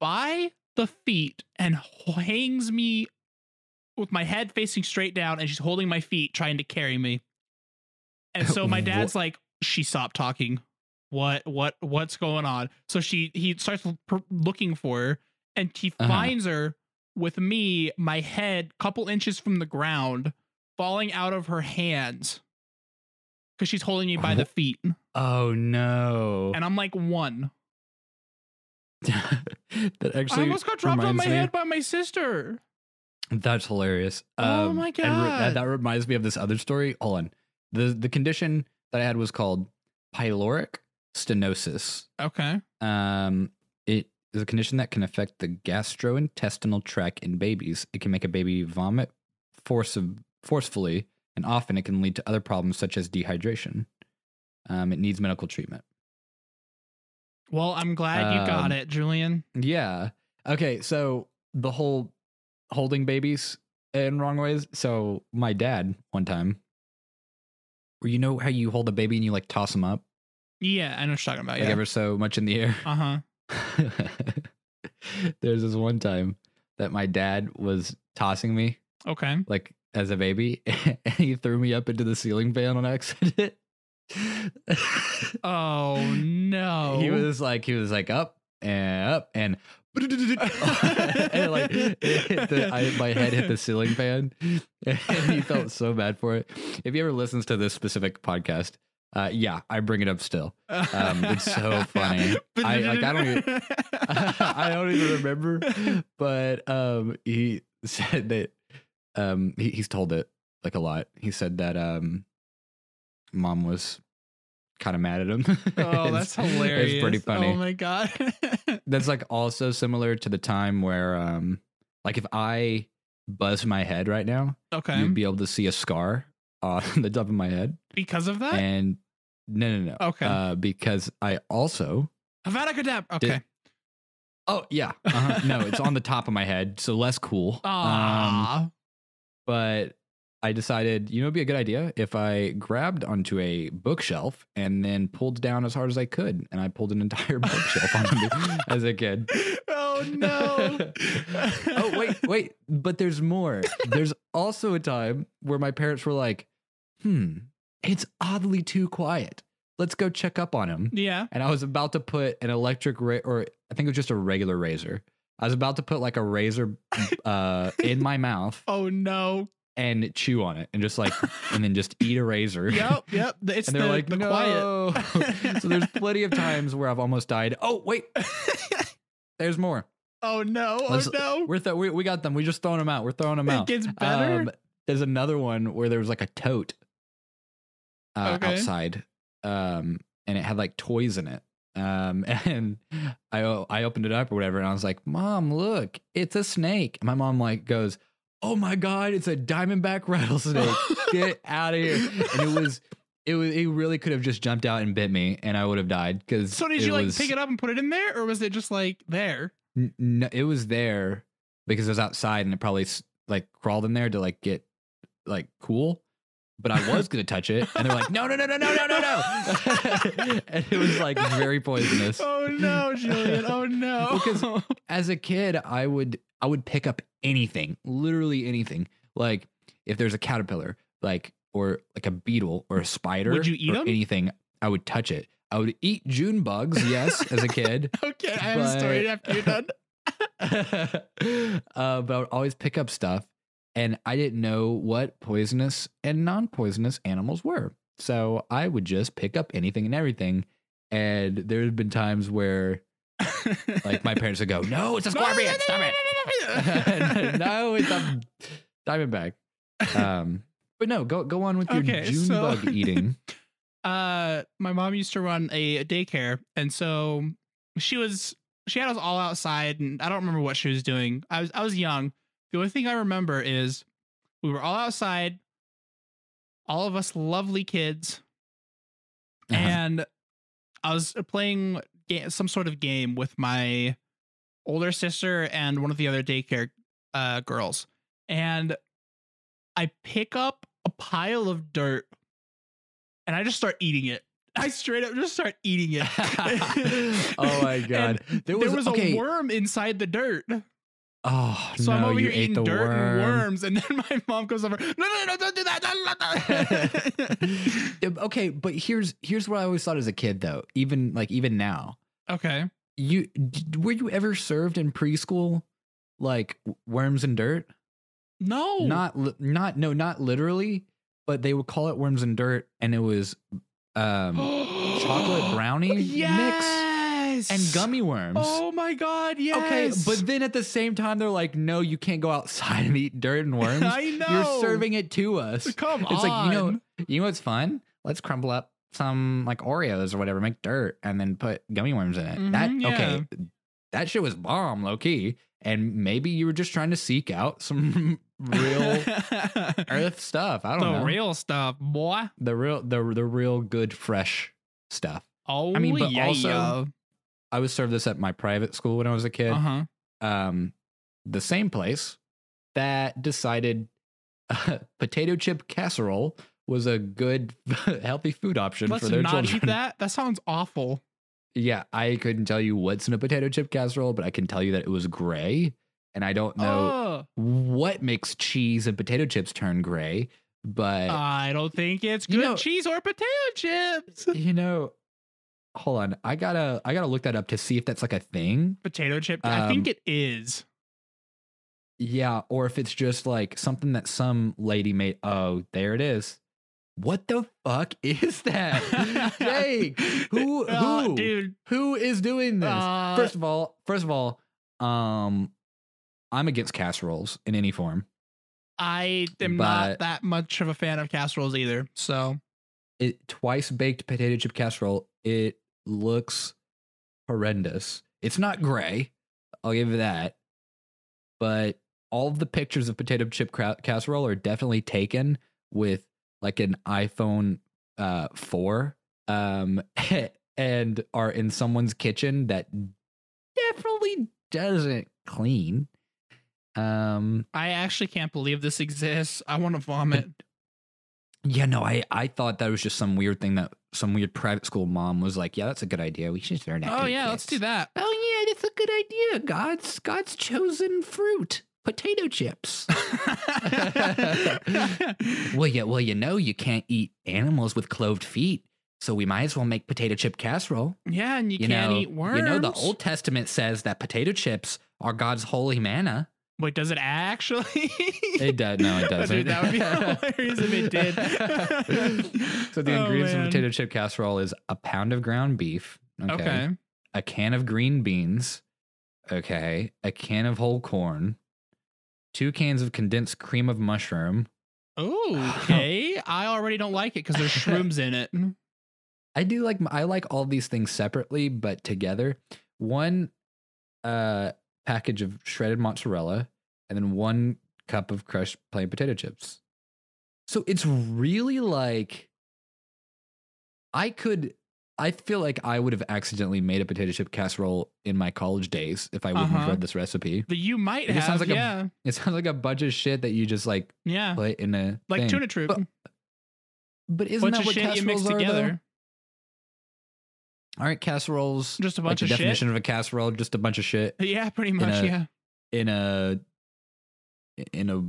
by the feet and hangs me with my head facing straight down and she's holding my feet trying to carry me. And so my dad's like she stopped talking what what what's going on so she he starts pr- looking for her and he Uh-huh. finds her with me my head couple inches from the ground falling out of her hands because she's holding me by the feet, Oh no. and I'm like one. that actually I almost got dropped on my me- head by my sister. That's hilarious. Oh Um, my and re- God. that, that reminds me of this other story. Hold on. The the condition that I had was called pyloric stenosis. Okay. Um, is a condition that can affect the gastrointestinal tract in babies. It can make a baby vomit force forcefully, and often it can lead to other problems such as dehydration. Um, it needs medical treatment. Well, I'm glad you got Um, it, Julian. Yeah. Okay. So the whole holding babies in wrong ways. So my dad one time, where you know how you hold a baby and you like toss them up Yeah, I know what you're talking about. like Yeah. ever so much in the air. Uh huh. There's this one time that my dad was tossing me Okay. like as a baby, and he threw me up into the ceiling fan on accident. Oh no. He was like, he was like up and up and. and like the, I, my head hit the ceiling fan, and he felt so bad for it. If he ever listens to this specific podcast, uh, yeah, I bring it up still. Um, it's so funny. I- like, I don't even- I don't even remember, but um, he said that um, he, he's told it like a lot. He said that um, mom was kind of mad at him. Oh, that's hilarious. It's pretty funny. Oh my god. That's like also similar to the time where um, like if I buzz my head right now, okay. you'd be able to see a scar on the top of my head. because of that? And no, no, no. Okay. Uh, because I also Avada Kedavra. Okay. Oh yeah, uh-huh. no, it's on the top of my head, so less cool. Um, Ah. but I decided, you know, it'd be a good idea if I grabbed onto a bookshelf and then pulled down as hard as I could, and I pulled an entire bookshelf onto me as a kid. oh no. oh wait, wait, but there's more. There's also a time where my parents were like, "Hmm, it's oddly too quiet. Let's go check up on him." Yeah. and I was about to put an electric ra- or I think it was just a regular razor. I was about to put like a razor uh, in my mouth Oh no. and chew on it and just like and then just eat a razor. Yep. Yep. It's and they're the, like, the no. quiet. so there's plenty of times where I've almost died. Oh wait, there's more. oh no. Oh Let's- no. We're th- we, we got them. We just throwing them out. We're throwing them It out. gets better. Um, there's another one where there was like a tote uh, Okay. outside, um, and it had like toys in it. Um, and I opened it up or whatever, and I was like, "Mom, look, it's a snake." And my mom like goes, "Oh my god, it's a diamondback rattlesnake! Get out of here!" And it was. It was. It really could have just jumped out and bit me, and I would have died. Because so did you like pick it up and put it in there, or was it just like there? No, it was there because it was outside and it probably like crawled in there to like get like cool. But I was gonna touch it, and they're like, "No, no, no, no, no, no, no, no!" and it was like very poisonous. Oh no, Julian. Oh no. Because As a kid, I would I would pick up anything, literally anything. Like if there's a caterpillar, like or like a beetle or a spider, Would you eat or 'em? Anything, I would touch it. I would eat June bugs, yes, as a kid. okay, I have a story after you're done. uh, but I would always pick up stuff, and I didn't know what poisonous and non-poisonous animals were. So I would just pick up anything and everything. And there have been times where, like, my parents would go, "No, it's a scorpion! Stop it! no, it's a diamondback." Um, but no, go go on with your Okay, June so- bug eating. uh my mom used to run a daycare and so she was she had us all outside and i don't remember what she was doing i was i was young the only thing i remember is we were all outside all of us lovely kids Uh-huh. and i was playing some sort of game with my older sister and one of the other daycare uh girls and i pick up a pile of dirt and I just start eating it. I straight up just start eating it. oh my god! There there was, was okay. a worm inside the dirt. Oh So no! I'm over you here ate eating the dirt worm. and worms, and then my mom goes over. No, no, no, don't do that. Okay, but here's here's what I always thought as a kid though. Even like even now, okay. you d- were you ever served in preschool like worms and dirt? No. Not not no not literally, but they would call it worms and dirt, and it was um, chocolate brownie mix yes! and gummy worms. Oh my god, yes. Okay, but then at the same time, they're like, "No, you can't go outside and eat dirt and worms. I know. You're serving it to us." come on. It's like you know, you know what's fun? Let's crumble up some like Oreos or whatever, make dirt, and then put gummy worms in it. that Mhm, okay, that shit was bomb, low key. And maybe you were just trying to seek out some real earth stuff. I don't the know real stuff, boy. the real the the real good fresh stuff. Oh, I mean, but yeah. also- I was served this at my private school when I was a kid. uh huh. um, the same place that decided uh, potato chip casserole was a good, healthy food option Let's for their not children. eat that. That sounds awful. Yeah, I couldn't tell you what's in a potato chip casserole, but I can tell you that it was gray. And I don't know what makes cheese and potato chips turn gray, but I don't think it's good know- cheese or potato chips. you know, hold on, I gotta, I gotta look that up to see if that's like a thing. Potato chip. I think Um, it is. Yeah, or if it's just like something that some lady made. Oh, there it is. What the fuck is that? Jake, who Uh, who dude. who is doing this? Uh, first of all, first of all, um, I'm against casseroles in any form. I am but- not that much of a fan of casseroles either. So It twice baked potato chip casserole. It looks horrendous. It's not gray. I'll give you that. But all the pictures of potato chip casserole are definitely taken with like an iPhone uh 4 um and are in someone's kitchen that definitely doesn't clean. Um I actually can't believe this exists. I want to vomit. Yeah, no, I I thought that was just some weird thing that some weird private school mom was like, "Yeah, that's a good idea. We should start that." oh yeah, let's do that. Oh yeah, that's a good idea. God's God's chosen fruit, potato chips. well, yeah, well, you know, you can't eat animals with cloved feet, so we might as well make potato chip casserole. yeah, and you, You can't know, eat worms. you know, the Old Testament says that potato chips are God's holy manna. Wait, does it actually? It does. No, it doesn't. Dude, that would be hilarious if it did. so the Oh, ingredients man. of potato chip casserole is a pound of ground beef. Okay. a can of green beans, okay, a can of whole corn, two cans of condensed cream of mushroom. Oh, okay. I already don't like it because there's shrooms in it. I do like I like all these things separately, but together. One uh package of shredded mozzarella, and then one cup of crushed plain potato chips. So it's really like I could. I feel like I would have accidentally made a potato chip casserole in my college days if I wouldn't have Uh-huh. read this recipe. But you might It have, sounds like a- It sounds like a bunch of shit that you just like yeah, put in a like thing. tuna troop. But, but isn't bunch that of what shit you mix casseroles are, though? Aren't casseroles Just a like bunch the of definition of a casserole? Just a bunch of shit Yeah, pretty much. a- yeah. in a in a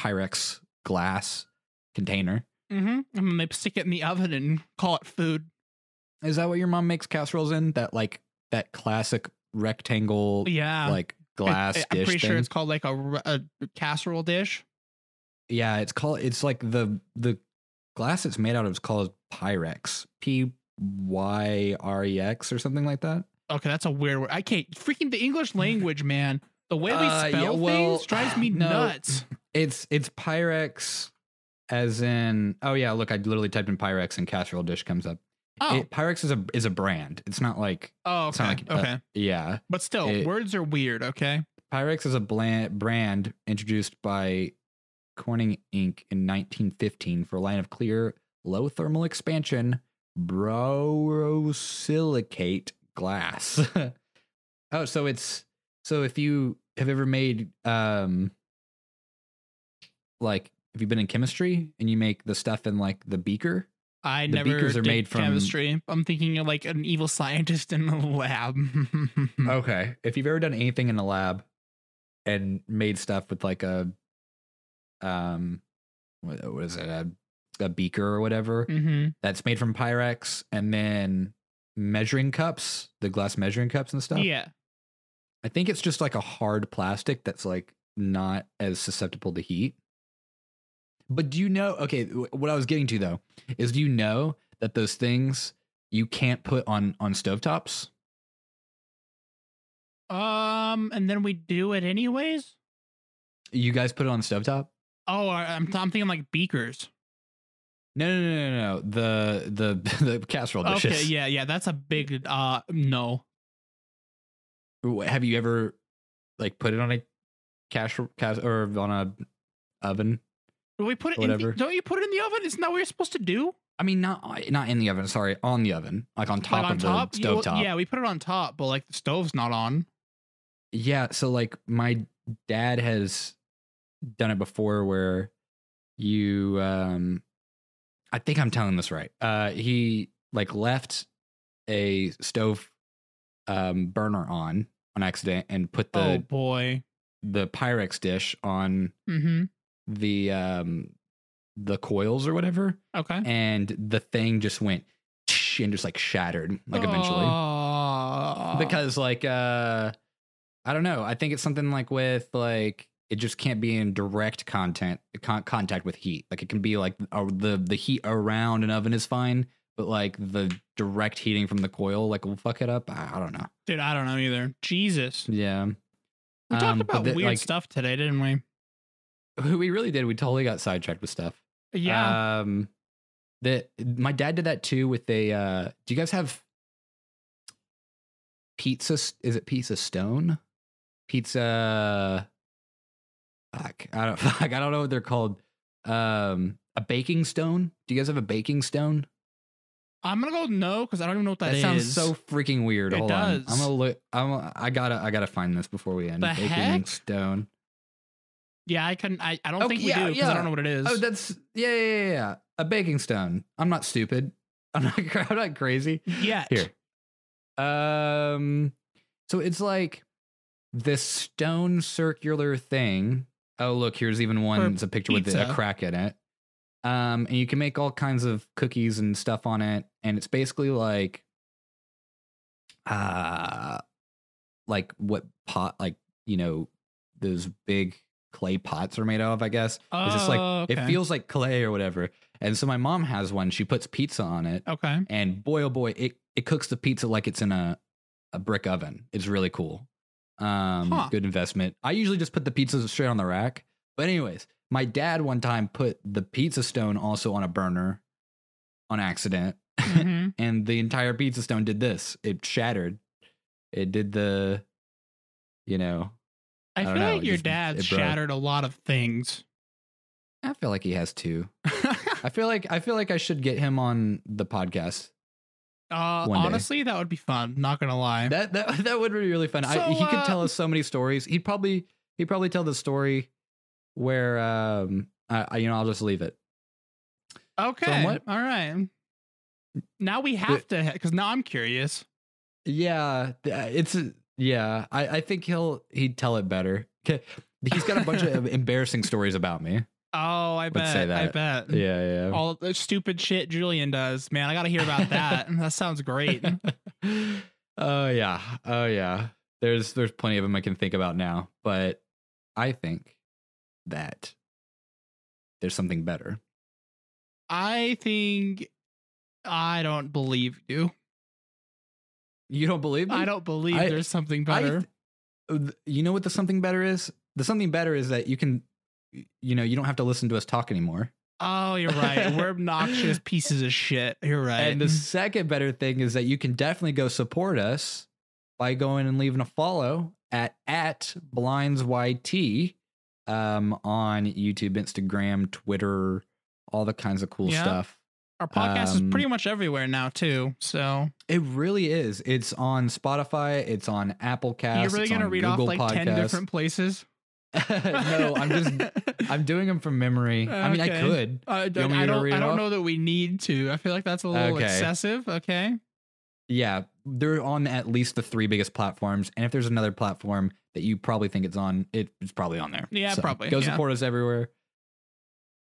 Pyrex glass container. Mm-hmm. And then they stick it in the oven and call it food. Is that what your mom makes casseroles in? That like that classic rectangle Yeah. like glass It- I'm dish pretty sure thing? it's called like a, a casserole dish. Yeah, it's called. It's like the the glass it's made out of is called Pyrex. P Y R E X or something like that. Okay, that's a weird word. I can't freaking the English language, man. The way we Uh, yeah, spell well, things drives me no. nuts. It's it's Pyrex, as in. Oh yeah, look, I literally typed in Pyrex and casserole dish comes up. Oh, It, Pyrex is a is a brand. It's not like oh, okay, like uh, okay. yeah. but still, it- words are weird. Okay, Pyrex is a bland, brand introduced by Corning Inc. in 1915 for a line of clear, low thermal expansion borosilicate glass. oh, so it's so if you have ever made um like have you've been in chemistry and you make the stuff in like the beaker? I The never beakers are did made from- chemistry. I'm thinking of like an evil scientist in the lab. Okay. If you've ever done anything in a lab and made stuff with like a um what, what is it a, a beaker or whatever hmm that's made from Pyrex and then measuring cups, the glass measuring cups and stuff. Yeah, I think it's just like a hard plastic that's like not as susceptible to heat. But do you know? Okay, what I was getting to though is, do you know that those things you can't put on on stovetops? Um, and then we do it anyways. You guys put it on the stovetop? Oh, I'm, I'm thinking like beakers. No, no, no, no, no. The the the casserole dishes. Okay, yeah, yeah, that's a big uh no. Have you ever like put it on a cash cas or on a oven? We put it in Whatever. the, don't you put it in the oven? Isn't that what you're supposed to do? I mean, not not in the oven. Sorry, on the oven, like on top like on of top? the Yeah, well. Yeah, we put it on top, but like the stove's not on. Yeah, so like my dad has done it before where you um I think I'm telling this right. Uh he like left a stove um burner on on accident and put the oh boy. the Pyrex dish on Mm-hmm. the um the coils or whatever Okay. and the thing just went and just like shattered like eventually Oh. because like uh i don't know i think it's something like with like it just can't be in direct content con- contact with heat like it can be like uh, the the heat around an oven is fine but like the direct heating from the coil like will fuck it up i, I don't know dude, I don't know either. Jesus. yeah We talked Um, but about weird like- stuff today, didn't we? we really did we totally got sidetracked with stuff Yeah. um that my dad did that too with a uh do you guys have pizza is it pizza stone pizza fuck, i don't fuck, i don't know what they're called um a baking stone do you guys have a baking stone I'm gonna go no because I don't even know what that, that is. sounds so freaking weird It hold on I'm gonna look i'm i gotta i gotta find this before we end The baking heck? stone Yeah, I couldn't. I, I don't Okay, think we yeah, do because I don't know what it is. oh that's yeah yeah yeah, yeah. a baking stone i'm not stupid i'm not i'm not crazy yeah. Here. Um so it's like this stone circular thing. Oh look, here's even one. It's a picture with a crack in it. Um and you can make all kinds of cookies and stuff on it and it's basically like uh like what pot like, you know, those big clay pots are made of, I guess. It's just like Oh, it feels like clay or whatever. And so my mom has one. She puts pizza on it okay. and boy oh boy it it cooks the pizza like it's in a a brick oven it's really cool um Huh. good investment. I usually just put the pizza straight on the rack. But anyways my dad one time put the pizza stone also on a burner on accident. Hmm and the entire pizza stone did this. It shattered. It did the you know I, I feel know, like your just- dad shattered a lot of things. i feel like he has two i feel like i feel like i should get him on the podcast uh, One day. honestly, that would be fun. Not gonna lie. That that that would be really fun. I, So, he could uh, tell us so many stories. He'd probably he'd probably tell the story where um I, I you know I'll just leave it. okay. All right. Now we have to because now I'm curious. Yeah, it's yeah. I I think he'll he'd tell it better. He's got a bunch of embarrassing stories about me. Oh, I bet. say I bet. Yeah, yeah. All the stupid shit Julian does. Man, I got to hear about that. that sounds great. oh yeah, oh yeah. There's there's plenty of them I can think about now, but I think that there's something better. I think I don't believe you. You don't believe me? I don't believe I- there's something better. th- you know what the something better is? The something better is that you can, you know, you don't have to listen to us talk anymore. oh, you're right. We're obnoxious pieces of shit. You're right. And the second better thing is that you can definitely go support us by going and leaving a follow at at blindsyt um, on YouTube, Instagram, Twitter, all the kinds of cool Yeah. stuff. Our podcast um, is pretty much everywhere now too. So It really is. It's on Spotify. It's on Apple Cast. you're really gonna read Google off like ten different places. no, I'm just I'm doing them from memory. I mean, I could. Want me I don't. I don't off? know that we need to. I feel like that's a little Okay. excessive. Okay. Yeah, they're on at least the three biggest platforms, and if there's another platform that you probably think it's on, it's probably on there. Yeah, probably, Go yeah. support us everywhere.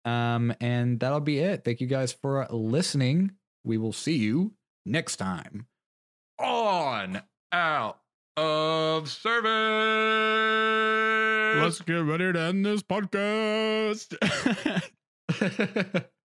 Um, and that'll be it. Thank you guys for listening. We will see you next time on out of service. Let's get ready to end this podcast. Bye.